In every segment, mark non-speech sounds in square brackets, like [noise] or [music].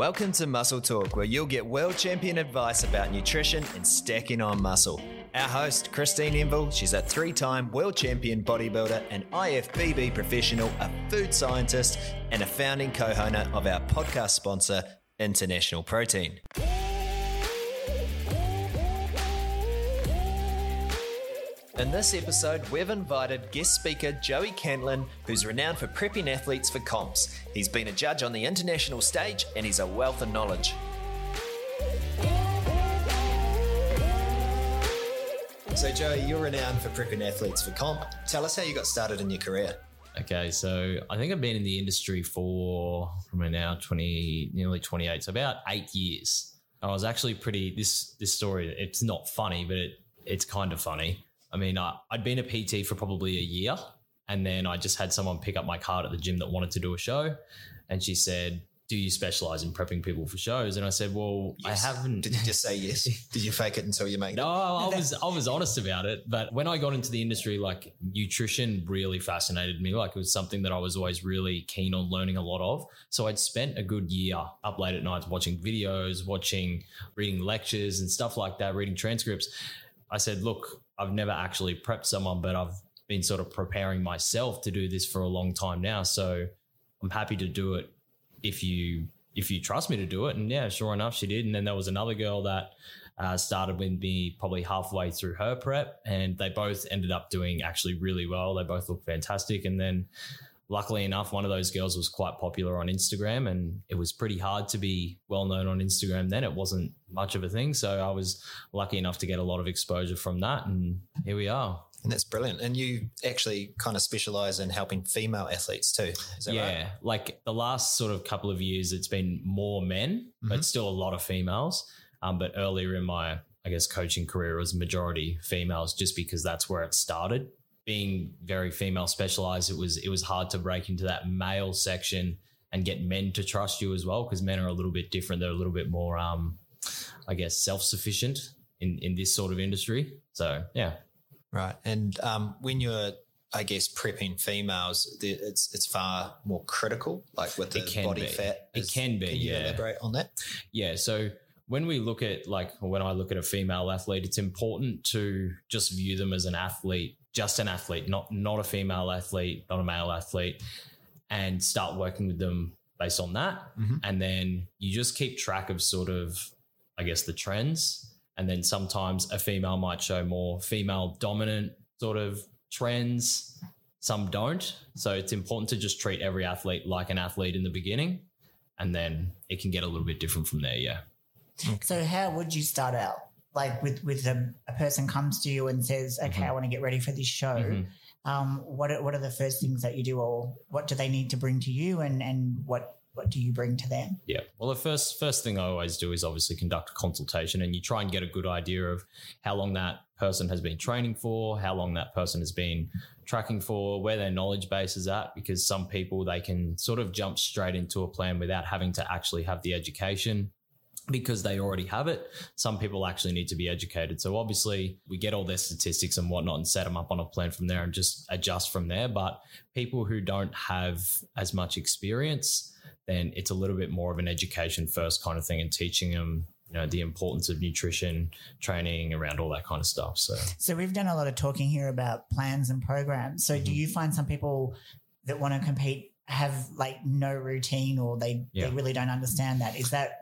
Welcome to Muscle Talk, where you'll get world champion advice about nutrition and stacking on muscle. Our host, Christine Envall, she's a three time world champion bodybuilder, an IFBB professional, a food scientist, and a founding co owner of our podcast sponsor, International Protein. In this episode, we've invited guest speaker Joey Cantlin, who's renowned for prepping athletes for comps. He's been a judge on the international stage and he's a wealth of knowledge. So, Joey, you're renowned for prepping athletes for comp. Tell us how you got started in your career. Okay, so I think I've been in the industry for from now twenty, nearly twenty eight, so about eight years. I was actually pretty. This this story, it's not funny, but it it's kind of funny. I mean, I, I'd been a PT for probably a year, and then I just had someone pick up my card at the gym that wanted to do a show, and she said, "Do you specialize in prepping people for shows?" And I said, "Well, Yes. I haven't." Did you just say yes? [laughs] Did you fake it until you make it? No, I was I was honest about it. But when I got into the industry, like nutrition really fascinated me. Like it was something that I was always really keen on learning a lot of. So I'd spent a good year up late at nights watching videos, watching, reading lectures and stuff like that, reading transcripts. I said, look, I've never actually prepped someone, but I've been sort of preparing myself to do this for a long time now. So I'm happy to do it if you if you trust me to do it. And yeah, sure enough, she did. And then there was another girl that uh, started with me probably halfway through her prep, and they both ended up doing actually really well. They both look fantastic. And then, luckily enough, one of those girls was quite popular on Instagram, and it was pretty hard to be well known on Instagram then. It wasn't much of a thing. So I was lucky enough to get a lot of exposure from that. And here we are. And that's brilliant. And you actually kind of specialize in helping female athletes too. Yeah, right? like the last sort of couple of years, it's been more men, Mhm. but still a lot of females. Um, but earlier in my, I guess, coaching career, it was majority females, just because that's where it started. Being very female specialized, it was it was hard to break into that male section and get men to trust you as well, because men are a little bit different. They're a little bit more, um, I guess, self sufficient in in this sort of industry. So yeah, Right. And um, when you're, I guess, prepping females, it's it's far more critical, like with the body be. fat. It can be, Can you yeah. elaborate on that? Yeah. So when we look at like when I look at a female athlete, it's important to just view them as an athlete, just an athlete, not not a female athlete, not a male athlete, and start working with them based on that. Mhm. And then you just keep track of sort of, I guess, the trends. And then sometimes a female might show more female dominant sort of trends. Some don't. So it's important to just treat every athlete like an athlete in the beginning. And then it can get a little bit different from there. Yeah. So how would you start out? Like with with a, a person comes to you and says, "Okay, Mhm. I want to get ready for this show." Mhm. Um, what are, what are the first things that you do, or what do they need to bring to you, and and what what do you bring to them? Yeah. Well, the first first thing I always do is obviously conduct a consultation, and you try and get a good idea of how long that person has been training for, how long that person has been tracking for, where their knowledge base is at. Because some people they can sort of jump straight into a plan without having to actually have the education because they already have it. Some people actually need to be educated. So obviously, we get all their statistics and whatnot and set them up on a plan from there and just adjust from there. But people who don't have as much experience, then it's a little bit more of an education first kind of thing and teaching them, you know, the importance of nutrition, training around all that kind of stuff. So So we've done a lot of talking here about plans and programs. So do Mhm. you find some people that want to compete have like no routine, or they Yeah. they really don't understand that? Is that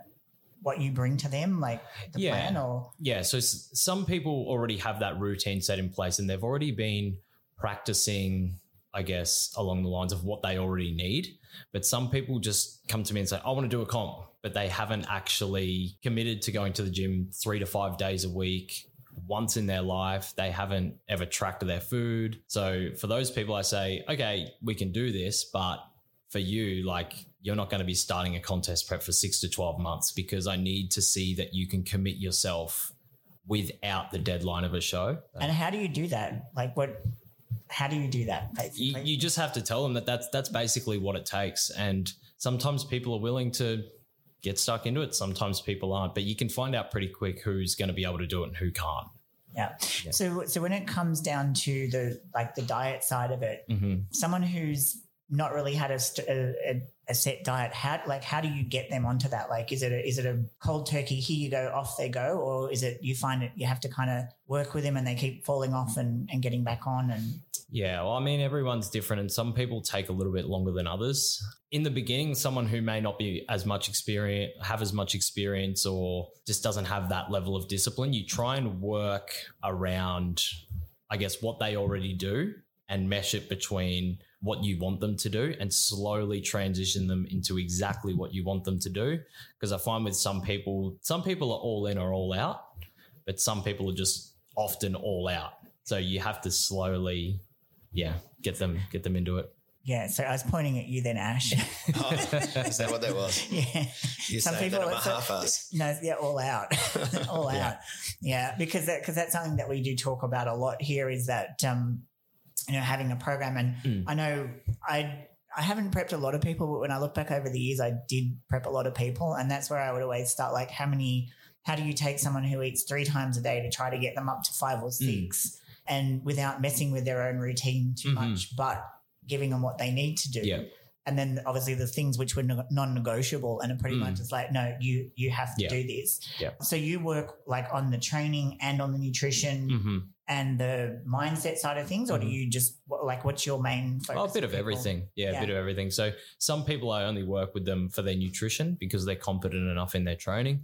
what you bring to them, like the Yeah. plan, or Yeah, so some people already have that routine set in place and they've already been practicing, I guess, along the lines of what they already need. But some people just come to me and say, I want to do a comp, but they haven't actually committed to going to the gym three to five days a week. Once in their life, they haven't ever tracked their food. So, for those people, I say, okay, we can do this, but for you, like you're not going to be starting a contest prep for six to 12 months because I need to see that you can commit yourself without the deadline of a show. and how do you do that? Like what? How do you do that? You, you just have to tell them that that's, that's basically what it takes. And sometimes people are willing to get stuck into it. Sometimes people aren't, but you can find out pretty quick who's going to be able to do it and who can't. Yeah. Yeah. So so when it comes down to the like the diet side of it, hmm someone who's not really had a, a, a set diet, how like how do you get them onto that? Like, is it a, is it a cold turkey? Here you go, off they go, or is it you find it you have to kind of work with them and they keep falling off and, and getting back on and Yeah, well, I mean, everyone's different, and some people take a little bit longer than others. In the beginning, someone who may not be as much experience, have as much experience, or just doesn't have that level of discipline, you try and work around, I guess, what they already do and mesh it between what you want them to do and slowly transition them into exactly what you want them to do. Because I find with some people, some people are all in or all out, but some people are just often all out. So you have to slowly yeah, get them get them into it. yeah. So I was pointing at you then, Ash. [laughs] Oh, is that what that was? [laughs] yeah. You're Some saying that people- I'm a so- half-ass. No, yeah, all out, [laughs] all Yeah. out. Yeah, because that because that's something that we do talk about a lot here is that um, you know having a program, and Mm. I know I I haven't prepped a lot of people, but when I look back over the years, I did prep a lot of people, and that's where I would always start. Like, how many? How do you take someone who eats three times a day to try to get them up to five or six, and without messing with their own routine too Mhm. much, but giving them what they need to do? Yeah. And then obviously the things which were non-negotiable and are pretty Mm. much just like no you you have to Yeah. do this Yeah. so you work like on the training and on the nutrition Mm-hmm. and the mindset side of things or do Mhm. you just like what's your main focus Oh, a bit of people? everything. Yeah, Yeah. a bit of everything. So some people I only work with them for their nutrition because they're competent enough in their training.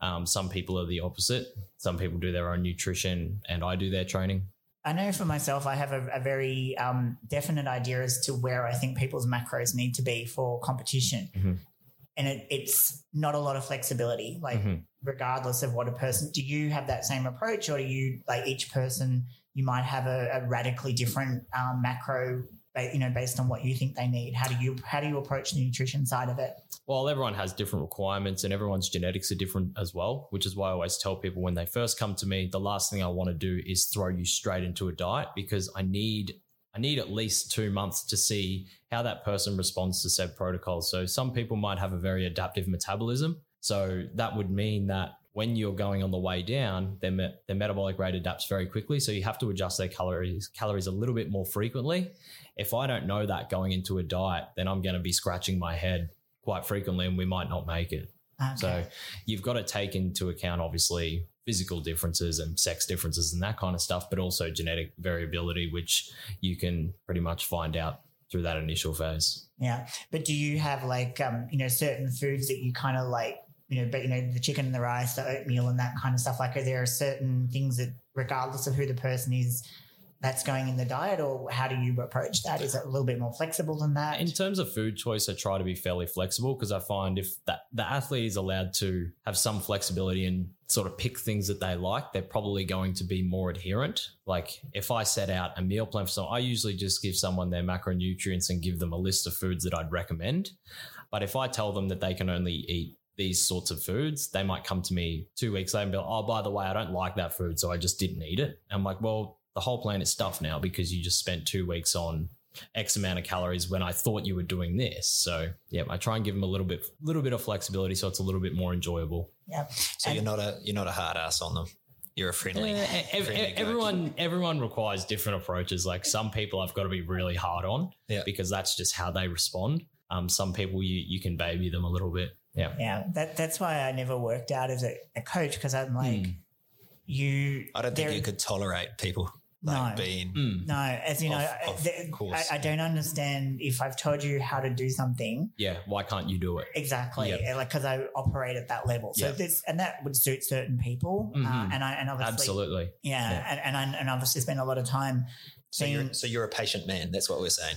Um, some people are the opposite. Some people do their own nutrition and I do their training. I know for myself i have a, a very um, definite idea as to where i think people's macros need to be for competition Mhm. and it, it's not a lot of flexibility like Mhm. regardless of what a person do you have that same approach or do you like each person you might have a, a radically different um, macro you know based on what you think they need how do you how do you approach the nutrition side of it Well, everyone has different requirements and everyone's genetics are different as well, which is why I always tell people when they first come to me, the last thing I want to do is throw you straight into a diet because I need I need at least two months to see how that person responds to said protocol. So some people might have a very adaptive metabolism. So that would mean that when you're going on the way down, their, me- their metabolic rate adapts very quickly. So you have to adjust their calories calories a little bit more frequently. If I don't know that going into a diet, then I'm going to be scratching my head quite frequently and we might not make it. okay. So you've got to take into account obviously physical differences and sex differences and that kind of stuff, but also genetic variability, which you can pretty much find out through that initial phase. yeah but do you have like um you know certain foods that you kind of like you know but you know the chicken and the rice the oatmeal and that kind of stuff like are there certain things that regardless of who the person is that's going in the diet or how do you approach that is it a little bit more flexible than that In terms of food choice, I try to be fairly flexible because I find if that the athlete is allowed to have some flexibility and sort of pick things that they like, they're probably going to be more adherent. Like if I set out a meal plan for someone, I usually just give someone their macronutrients and give them a list of foods that I'd recommend. But if I tell them that they can only eat these sorts of foods, they might come to me two weeks later and be like, oh, by the way, I don't like that food, so I just didn't eat it. I'm like, well, the whole plan is stuffed now because you just spent two weeks on X amount of calories when I thought you were doing this. So yeah, I try and give them a little bit, little bit of flexibility so it's a little bit more enjoyable. yeah So you're not a you're not a hard ass on them. You're a friendly. Eh, ev- friendly ev- coach. everyone, everyone requires different approaches. Like some people, I've got to be really hard on Yeah. because that's just how they respond. Um, some people you you can baby them a little bit. Yeah. yeah that that's why i never worked out as a, a coach because i'm like Hmm. you I don't think there- you could tolerate people like No. being. Mm. no as you know Of- of I- the- course. I, I don't understand if i've told you how to do something Yeah. Why can't you do it? Exactly, Yep. Like because I operate at that level. So Yep. this and that would suit certain people, uh, Mhm. and I and obviously, Absolutely. yeah, Yeah. And, and I and obviously spend a lot of time So seeing. you're so you're a patient man. That's what we're saying.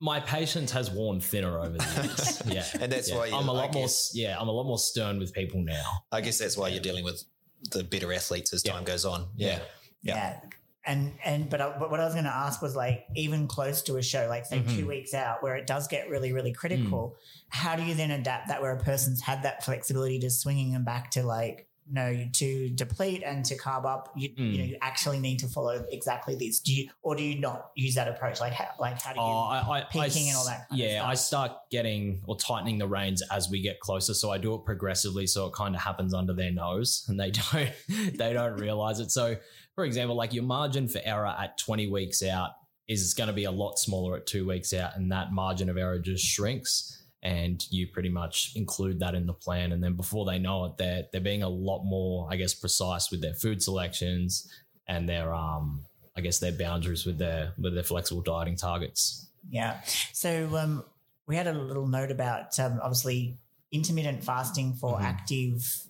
My patience has worn thinner over the years. [laughs] Yeah. And that's Yeah. why you, I'm a lot more. Yeah, I'm a lot more stern with people now. I guess that's why you're dealing with the better athletes as Yeah. time goes on. Yeah. yeah. And and but, I, but what I was going to ask was like even close to a show like say Mhm. two weeks out where it does get really really critical. Mm. How do you then adapt that where a person's had that flexibility to swinging them back to like no to deplete and to carb up you, you Mm. know you actually need to follow exactly this do you or do you not use that approach like how like how do you Oh, I, I, I and all that kind of yeah, stuff. I start getting or tightening the reins as we get closer. So I do it progressively, so it kind of happens under their nose, and they [laughs] don't they don't realize it. So, for example, like your margin for error at twenty weeks out is going to be a lot smaller at two weeks out, and that margin of error just shrinks. And you pretty much include that in the plan, and then before they know it, they're they're being a lot more, I guess, precise with their food selections and their um, I guess their boundaries with their with their flexible dieting targets. Yeah. So um, we had a little note about um, obviously intermittent fasting for Mhm. active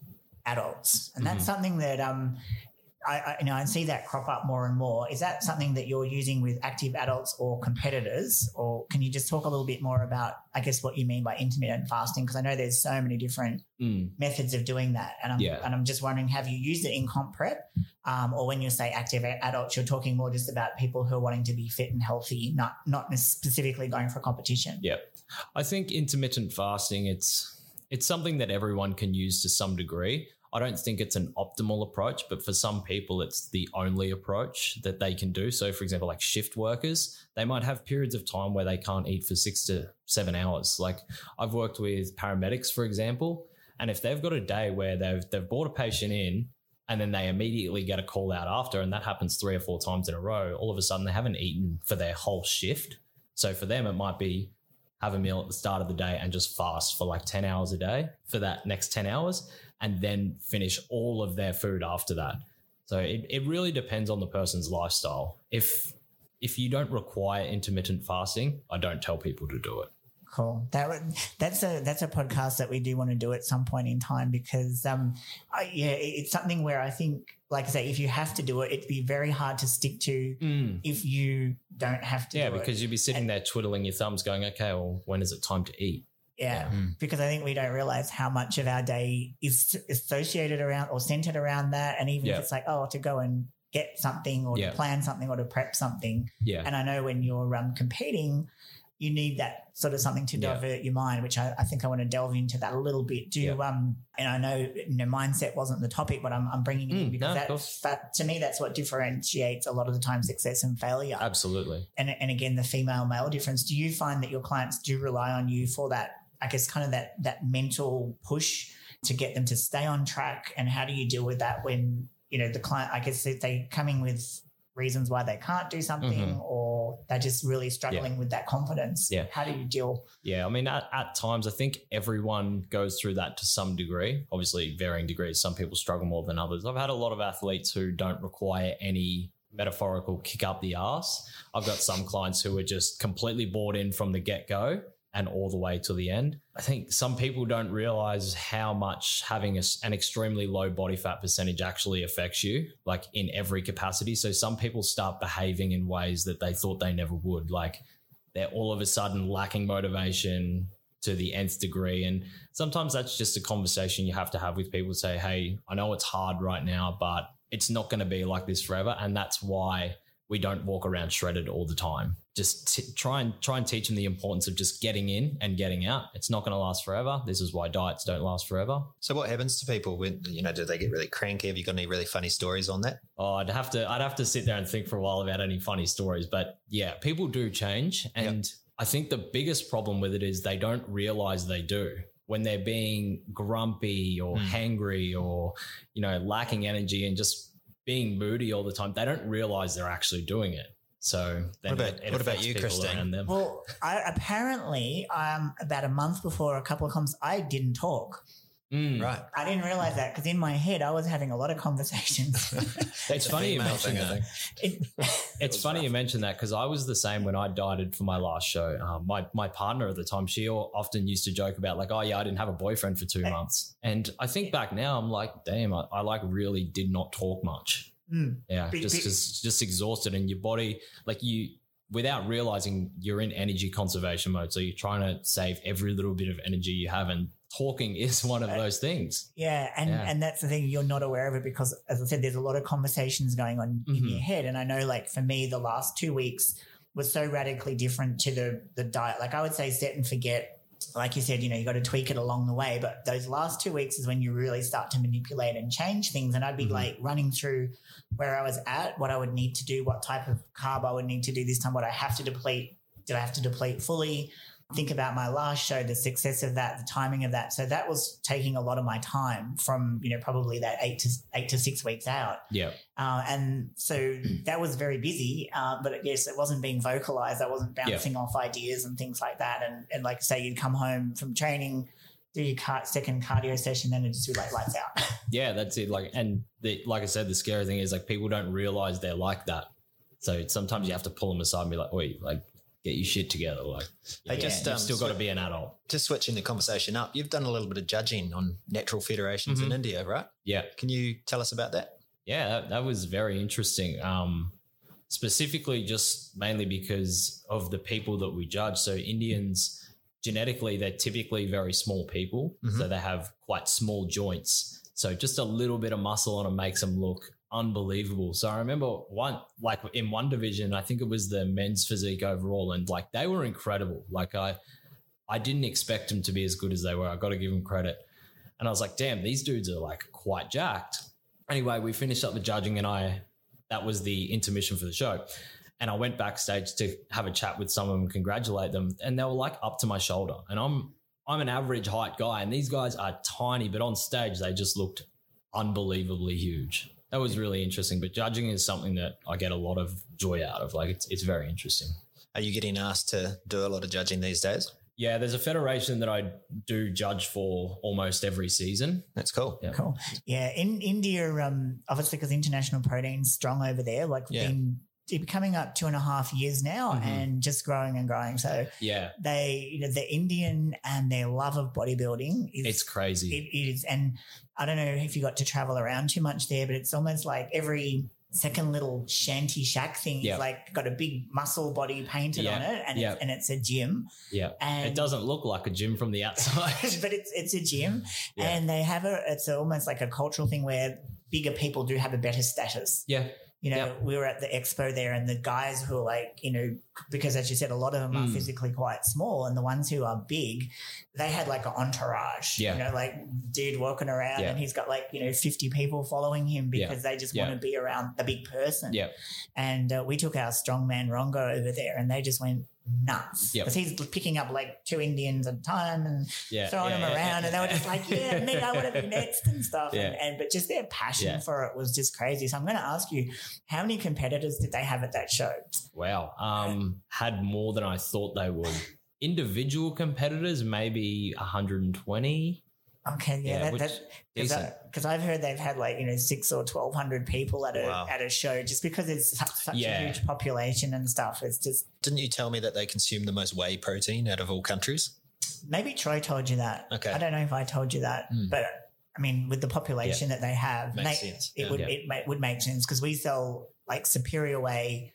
adults, and that's Mhm. something that um, I, I you know I see that crop up more and more. Is that something that you're using with active adults or competitors, or can you just talk a little bit more about I guess what you mean by intermittent fasting? Because I know there's so many different Mm. methods of doing that, and I'm Yeah. and I'm just wondering, have you used it in comp prep, um, or when you say active adults, you're talking more just about people who are wanting to be fit and healthy, not not specifically going for competition. Yeah. I think intermittent fasting it's it's something that everyone can use to some degree. I don't think it's an optimal approach, but for some people it's the only approach that they can do. So for example, like shift workers, they might have periods of time where they can't eat for 6 to 7 hours. Like I've worked with paramedics for example, and if they've got a day where they've they've brought a patient in and then they immediately get a call out after and that happens 3 or 4 times in a row, all of a sudden they haven't eaten for their whole shift. So for them, it might be have a meal at the start of the day and just fast for like 10 hours a day for that next 10 hours and then finish all of their food after that. So it, it really depends on the person's lifestyle. If if you don't require intermittent fasting, I don't tell people to do it. Cool. That would, that's a that's a podcast that we do want to do at some point in time because um I, yeah it's something where I think like I say if you have to do it it'd be very hard to stick to if you don't have to Yeah, do it. because you'd be sitting there twiddling your thumbs going, okay, well, when is it time to eat? Yeah, Mm. because I think we don't realize how much of our day is associated around or centered around that. And even Yeah. if it's like, oh, to go and get something or Yeah. to plan something or to prep something. Yeah. And I know when you're um, competing, you need that sort of something to Yeah. divert your mind, which I, I think I want to delve into that a little bit. Do Yeah. um, and I know you know mindset wasn't the topic, but I'm, I'm bringing it in Mm, because no, that, that to me that's what differentiates a lot of the time success and failure Absolutely. and, and again the female male difference do you find that your clients do rely on you for that i guess kind of that that mental push to get them to stay on track and how do you deal with that when you know the client i guess if they coming with reasons why they can't do something or they're just really struggling with that confidence Mm-hmm. Yeah. how do you deal Yeah, I mean, at, at times, I think everyone goes through that to some degree. Obviously, varying degrees. Some people struggle more than others. I've had a lot of athletes who don't require any metaphorical kick up the ass. I've got some clients who are just completely bought in from the get go and all the way to the end. I think some people don't realize how much having a an extremely low body fat percentage actually affects you, like in every capacity. So some people start behaving in ways that they thought they never would. Like they're all of a sudden lacking motivation to the nth degree. And sometimes that's just a conversation you have to have with people say, hey, I know it's hard right now, but it's not going to be like this forever. And that's why we don't walk around shredded all the time. Just t- try and try and teach them the importance of just getting in and getting out. It's not going to last forever. This is why diets don't last forever. So what happens to people when you know? Do they get really cranky? Have you got any really funny stories on that? Oh, I'd have to I'd have to sit there and think for a while about any funny stories. But yeah, people do change. And I think the biggest problem with it is they don't realize they do. When they're being grumpy or Hmm. hangry or, you know, lacking energy and just being moody all the time, they don't realize they're actually doing it. So then What about- it, it what about you, people Christine? around them. well i apparently um about a month before a couple of comps i didn't talk Mm. Right. i didn't realize that because in my head i was having a lot of conversations [laughs] It's a funny you female mention thing, I that. It- [laughs] It's funny you mentioned that because I was the same when I dieted for my last show. Um, my my partner at the time, she often used to joke about like, "Oh yeah, I didn't have a boyfriend for two months." And I think back now, I'm like, "Damn, I, I like really did not talk much." Mm. Yeah, just just just exhausted, and your body like you without realizing you're in energy conservation mode. So you're trying to save every little bit of energy you have, and talking [laughs] is one of those things. Yeah, and Yeah. and that's the thing you're not aware of it because, as I said, there's a lot of conversations going on in Mhm. your head, and I know, like for me, the last two weeks was so radically different to the the diet. Like I would say, set and forget. Like you said, you know, you got to tweak it along the way, but those last two weeks is when you really start to manipulate and change things. And I'd be Mhm. like running through where I was at, what I would need to do, what type of carb I would need to do this time, what I have to deplete. Do I have to deplete fully? Think about my last show, the success of that, the timing of that. So that was taking a lot of my time from, you know, probably that eight to eight to six weeks out. Yeah. Uh, and so [clears throat] that was very busy, uh, but yes, it wasn't being vocalized. I wasn't bouncing off ideas and things like that. And, and like say you'd come home from training, do your car- second cardio session, then it'd just be like lights out. [laughs] Yeah, that's it. Like, and the, like I said, the scary thing is like people don't realize they're like that. So sometimes you have to pull them aside and be like, "Wait, like, get your shit together." Like, Hey, yeah, just, you've um, still got to be an adult. Just switching the conversation up, you've done a little bit of judging on natural federations in Mhm. India, right? Yeah, Can you tell us about that? yeah, that, that was very interesting. Um, specifically, just mainly because of the people that we judge. So Indians genetically, they're typically very small people, so they have quite small joints. So just a little bit of muscle on them makes them look unbelievable. So I remember one, like in one division, I think it was the men's physique overall, and like they were incredible. Like I, I didn't expect them to be as good as they were. I got to give them credit. And I was like, damn, these dudes are like quite jacked. Anyway, we finished up the judging, and I, that was the intermission for the show. And I went backstage to have a chat with some of them, congratulate them, and they were like up to my shoulder. And I'm I'm an average height guy, and these guys are tiny, but on stage they just looked unbelievably huge. That was really interesting. But judging is something that I get a lot of joy out of. Like it's it's very interesting. Are you getting asked to do a lot of judging these days? Yeah, there's a federation that I do judge for almost every season. That's cool. Yeah. Cool. Yeah, in India, um, obviously because international protein's strong over there, like we've Yeah. been it's coming up two and a half years now Mhm. and just growing and growing. So Yeah, they, you know, the Indian and their love of bodybuilding is it's crazy. it is, and I don't know if you got to travel around too much there, but it's almost like every second little shanty shack thing Yeah. is like got a big muscle body painted on it, and it's, and it's a gym. yeah, And it doesn't look like a gym from the outside. [laughs] but it's it's a gym, Yeah. and they have a. It's almost like a cultural thing where bigger people do have a better status. yeah, You know, Yep. we were at the expo there, and the guys who are like, you know, because as you said, a lot of them are Mm. physically quite small, and the ones who are big, they had like an entourage. Yeah. You know, like dude walking around, Yeah. and he's got like you know fifty people following him Yeah. because they just Yeah. want to be around the big person. yeah, And uh, we took our strongman Rongo over there, and they just went nuts Yep. because he's picking up like two Indians at a time and yeah. throwing yeah, them yeah, around, and they were just like, "Yeah, me, I want to be next" and stuff. And, and but just their passion for it was just crazy. So I'm going to ask you, how many competitors did they have at that show? Wow. Um, had more than I thought they would. [laughs] Individual competitors, maybe 120. Okay, yeah, Yeah, that, that because I've heard they've had like you know six or twelve hundred people at a Wow. at a show just because it's such, such Yeah. a huge population and stuff. It's just Didn't you tell me that they consume the most whey protein out of all countries? maybe Troy told you that. Okay. I don't know if I told you that, Hmm. but I mean, with the population that they have, they- it Yeah. would Yeah. it ma- would make sense because we sell like Superior Whey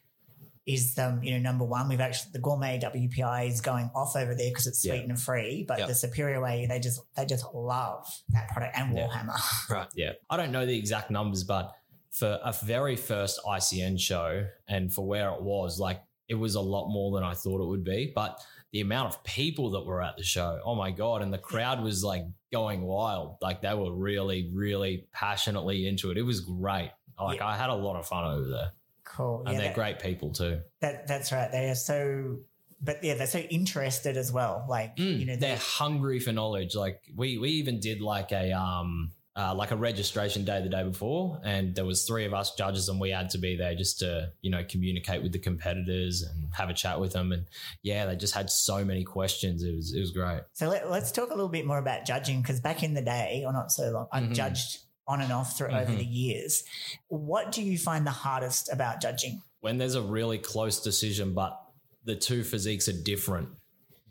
is um you know number one. We've actually the gourmet WPI is going off over there because it's Yeah. sweet and free, but Yeah. the Superior Whey they just they just love that product and Yeah. Warhammer. [laughs] Right. Yeah. I don't know the exact numbers, but for a very first ICN show and for where it was, like it was a lot more than I thought it would be. But the amount of people that were at the show, oh my God. And the crowd was like going wild. Like they were really, really passionately into it. It was great. Like Yeah. I had a lot of fun over there. Cool. And yeah, they're that- great people too. That, that's right. They are so, but yeah, they're so interested as well. Like Mm, you know, they're they, hungry for knowledge. Like we we even did like a um uh, like a registration day the day before, and there was three of us judges, and we had to be there just to you know communicate with the competitors and have a chat with them. And yeah, they just had so many questions. It was it was great. so let, us talk a little bit more about judging because back in the day, or not so long, I've Mhm. judged on and off through over Mhm. the years. What do you find the hardest about judging? When there's a really close decision, but the two physiques are different,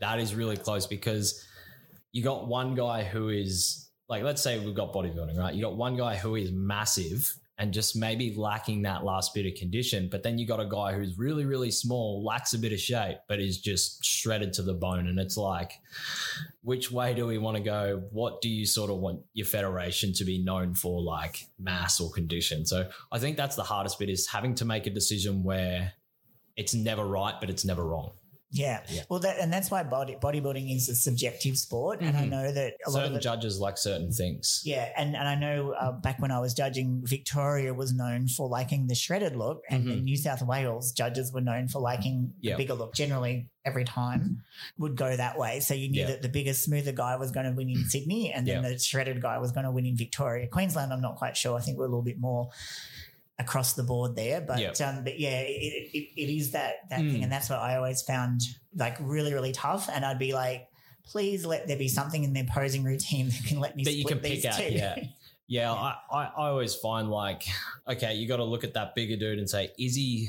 that is really close because you got one guy who is like, let's say we've got bodybuilding, right? You got one guy who is massive and just maybe lacking that last bit of condition. But then you got a guy who's really, really small, lacks a bit of shape, but is just shredded to the bone. And it's like, which way do we want to go? What do you sort of want your federation to be known for, like mass or condition? So I think that's the hardest bit is having to make a decision where it's never right, but it's never wrong. Yeah. Yeah. Well, that and that's why body bodybuilding is a subjective sport, and I Mhm. know that a lot of Certain judges like certain things. yeah, and and I know uh, back when I was judging, Victoria was known for liking the shredded look, and Mhm. in New South Wales, judges were known for liking the bigger look. Generally, every time would go that way. So you knew that the bigger, smoother guy was going to win in Sydney, and then the shredded guy was going to win in Victoria. Queensland, I'm not quite sure. I think we're a little bit more across the board there, but Yeah. um, but yeah, it, it, it is that that Mm. thing, and that's what I always found like really really tough. And I'd be like, please let there be something in their posing routine that can let me That you can pick out, two. [laughs] yeah. Yeah, I, I, I always find like, okay, you got to look at that bigger dude and say, is he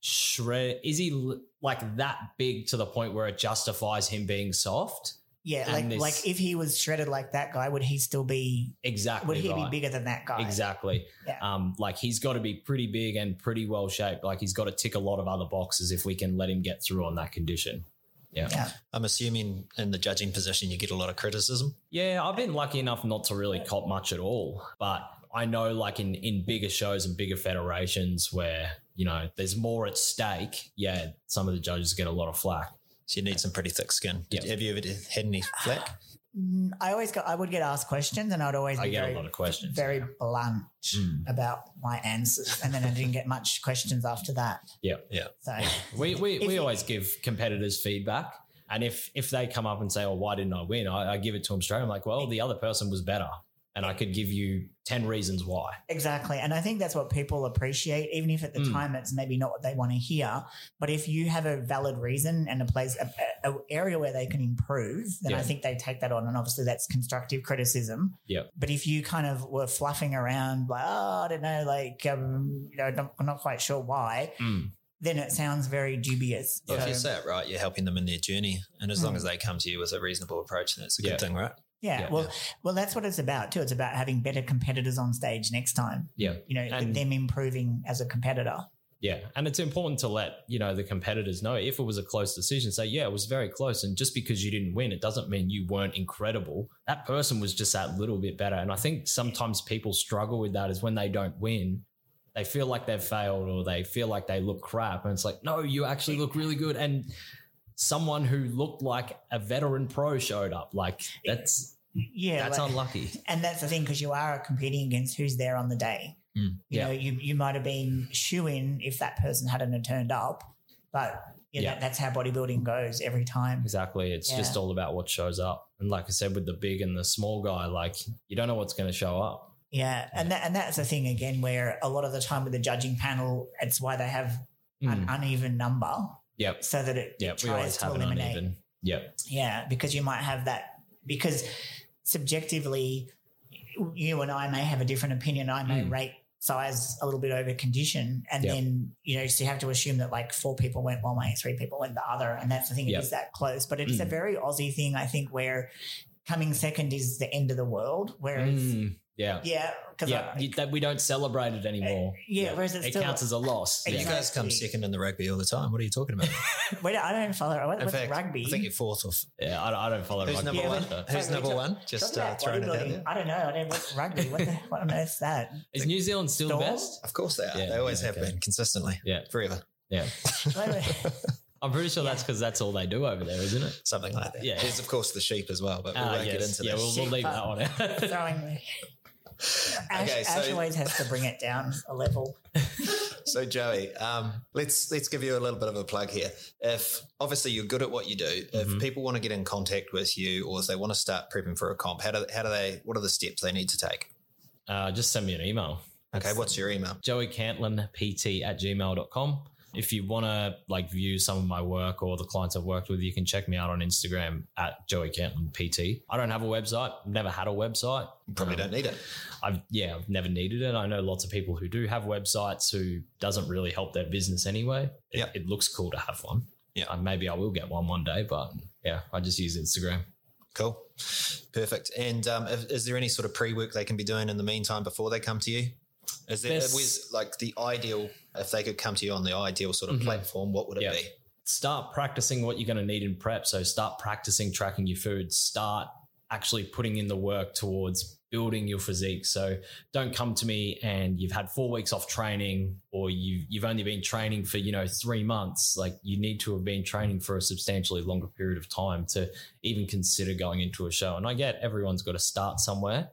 shred? Is he l- like that big to the point where it justifies him being soft? Yeah. And Like this- like if he was shredded like that guy, would he still be? Exactly. Would he right. be bigger than that guy? Exactly. Yeah. Um, like he's got to be pretty big and pretty well shaped. Like he's got to tick a lot of other boxes if we can let him get through on that condition. Yeah. Yeah. I'm assuming in the judging position, you get a lot of criticism. Yeah, I've been lucky enough not to really cop much at all. But I know, like in in bigger shows and bigger federations where you know there's more at stake. Yeah, some of the judges get a lot of flack. So you need some pretty thick skin. Did- Yeah. Have you ever had any flack? Mm, I always got. I would get asked questions, and I'd always I be get very, a lot of questions. very blunt Mm. about my answers, and then I didn't get much questions after that. Yeah. Yeah. So [laughs] We we, we you- always give competitors feedback. And if if they come up and say, "Oh, why didn't I win?" I, I give it to them straight. I'm like, "Well, the other person was better," and I could give you ten reasons why. Exactly. And I think that's what people appreciate, even if at the Mm. time it's maybe not what they want to hear. But if you have a valid reason and a place, a, a area where they can improve, then I think they take that on. And obviously that's constructive criticism. Yep. But if you kind of were fluffing around, like, oh, I don't know, like, um, you know, I'm- I'm not quite sure why, Mm. then it sounds very dubious. Well, if you say it right, you're helping them in their journey. And as long Mm. as they come to you with a reasonable approach, then it's a good Yeah. thing, right? Yeah, Yeah. well, well, that's what it's about too. It's about having better competitors on stage next time. Yeah. You know, And- them improving as a competitor. Yeah, and it's important to let you know the competitors know if it was a close decision. Say, yeah, it was very close, and just because you didn't win, it doesn't mean you weren't incredible. That person was just that little bit better, and I think sometimes people struggle with that is when they don't win, they feel like they've failed or they feel like they look crap, and it's like, no, you actually look really good, and someone who looked like a veteran pro showed up. Like that's Yeah, that's like- unlucky. and that's the thing because you are competing against who's there on the day. Mm, You yeah. know, you you might have been shoe in if that person hadn't turned up, but you know, Yeah. that, that's how bodybuilding goes every time. Exactly. It's just all about what shows up. And like I said, with the big and the small guy, like you don't know what's going to show up. Yeah, and that and that's the thing again where a lot of the time with the judging panel, it's why they have an Mm. uneven number Yep. so that it, Yep. tries to eliminate. Yep. Yeah, because you might have that because subjectively, you and I may have a different opinion. I may Mm. rate size a little bit over condition, and Yep. then you know, so you have to assume that like four people went one way, three people went the other, and that's the thing. Yep. It is that close, but it's a Mm. very Aussie thing, I think, where coming second is the end of the world. Whereas, Mm. Yeah. yeah, because Yeah. You- that we don't celebrate it anymore. yeah, whereas it's It still- counts as a loss. You Yeah. Exactly. guys come second in the rugby all the time. What are you talking about? [laughs] wait, I don't follow. What, In what's fact, rugby? I think you're fourth or f- Yeah. I, don't- I don't follow Who's rugby number Yeah, one? but- Who's Sorry, number talk- one? Just uh, throwing it out there. I don't know. I don't what's rugby. What, the, what on earth's that? Is New Zealand still the best? Of course they are. Yeah, they always yeah, have okay. been consistently. Yeah. Forever. Yeah. Wait, wait. [laughs] I'm pretty sure that's because that's all they do over there, isn't it? Something like that. Yeah. There's, of course, the sheep as well, but we Ah, won't get into yeah, that. we'll, we'll leave that one out. throwing me. [laughs] Ash, Okay, so- Ash always has to bring it down a level. [laughs] So Joey, um, let's let's give you a little bit of a plug here. If obviously you're good at what you do, if Mhm. people want to get in contact with you or if they want to start prepping for a comp, how do how do they? What are the steps they need to take? uh, just send me an email. Okay, what's your email? Joey Cantlin, PT at gmail.com. If you want to like view some of my work or the clients I've worked with, you can check me out on Instagram at Joey Cantlin PT. I don't have a website. I've never had a website. You probably Um, don't need it. I've yeah, I've never needed it. I know lots of people who do have websites who doesn't really help their business anyway. It, Yep. it looks cool to have one. Yeah. Uh, maybe I will get one one day, but yeah, I just use Instagram. Cool, perfect. And um, is there any sort of pre work they can be doing in the meantime before they come to you? Is there was like the ideal if they could come to you on the ideal sort of Mhm. platform? What would it Yeah. be? start practicing what you're going to need in prep. So start practicing tracking your food. Start actually putting in the work towards building your physique. So don't come to me and you've had four weeks off training or you've, you've only been training for, you know, three months. Like you need to have been training for a substantially longer period of time to even consider going into a show. And I get everyone's got to start somewhere,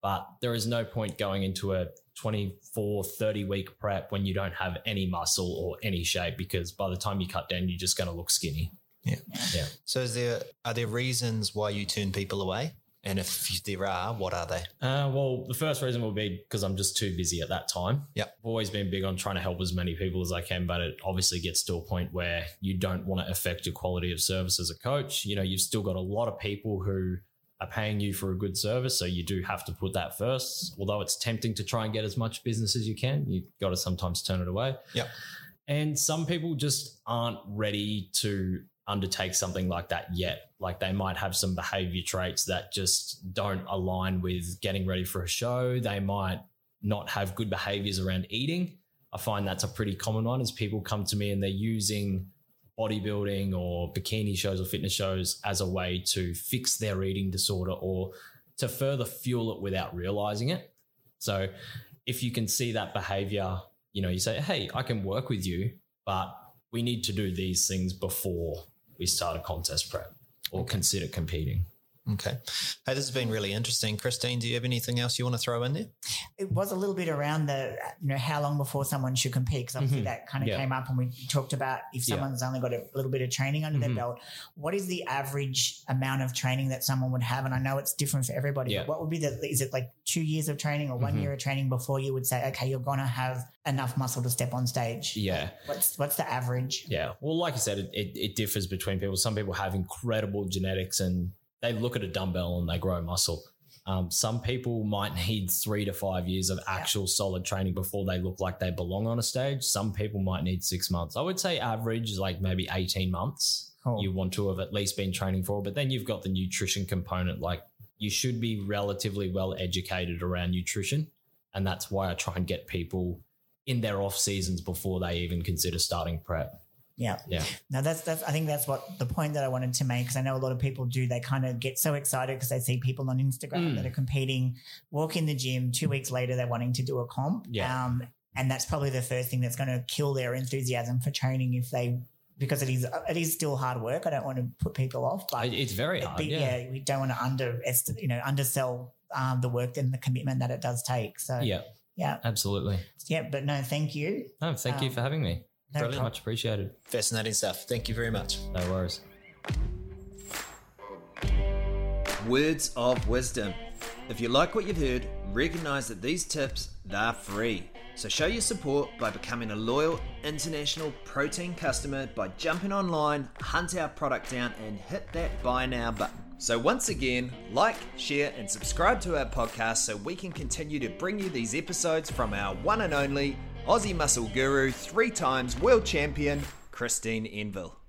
but there is no point going into a 24, 30 week prep when you don't have any muscle or any shape because by the time you cut down, you're just going to look skinny. Yeah. Yeah. So is there are there reasons why you turn people away? And if there are, what are they? Uh, well, the first reason will be because I'm just too busy at that time. Yeah, I've always been big on trying to help as many people as I can, but it obviously gets to a point where you don't want to affect your quality of service as a coach. You know, you've still got a lot of people who are paying you for a good service. So you do have to put that first. Although it's tempting to try and get as much business as you can, you've got to sometimes turn it away. Yep. And some people just aren't ready to undertake something like that yet. Like they might have some behavior traits that just don't align with getting ready for a show. They might not have good behaviors around eating. I find that's a pretty common one is people come to me and they're using bodybuilding or bikini shows or fitness shows as a way to fix their eating disorder or to further fuel it without realizing it. So if you can see that behavior, you know, you say, Hey, I can work with you, but we need to do these things before we start a contest prep or consider competing. Okay. Hey, this has been really interesting. Christine, do you have anything else you want to throw in there? It was a little bit around the, you know, how long before someone should compete. Because obviously Mhm. that kind of Yeah. came up and we talked about if Yeah. someone's only got a little bit of training under Mhm. their belt, what is the average amount of training that someone would have? And I know it's different for everybody. Yeah. But what would be the, is it like two years of training or one Mhm. year of training before you would say, okay, you're going to have enough muscle to step on stage? Yeah. What's, what's the average? Yeah. Well, like I said, it, it, it differs between people. Some people have incredible genetics and they look at a dumbbell and they grow muscle. Um, some people might [laughs] need three to five years of actual solid training before they look like they belong on a stage. Some people might need six months. I would say average is like maybe 18 months you want to have at least been training for. But then you've got the nutrition component. Like you should be relatively well educated around nutrition. And that's why I try and get people in their off seasons before they even consider starting prep. Yeah. Yeah. Now that's that's I think that's what the point that I wanted to make because I know a lot of people do. They kind of get so excited because they see people on Instagram Mm. that are competing, walk in the gym, two weeks later they're wanting to do a comp. Yeah. Um, and that's probably the first thing that's going to kill their enthusiasm for training if they because it is it is still hard work. I don't want to put people off, but, It's very hard. but yeah. yeah. we don't want to under you know undersell um, the work and the commitment that it does take. So Yeah, yeah, absolutely. yeah. But no, thank you. No, thank you Um, for having me. No Very problem. much appreciated. Fascinating stuff. Thank you very much. No worries. Words of wisdom. If you like what you've heard, recognize that these tips they're free. So show your support by becoming a loyal international protein customer by jumping online, hunt our product down and hit that buy now button. So once again, like, share and subscribe to our podcast so we can continue to bring you these episodes from our one and only Aussie muscle guru, three times world champion, Christine Envall.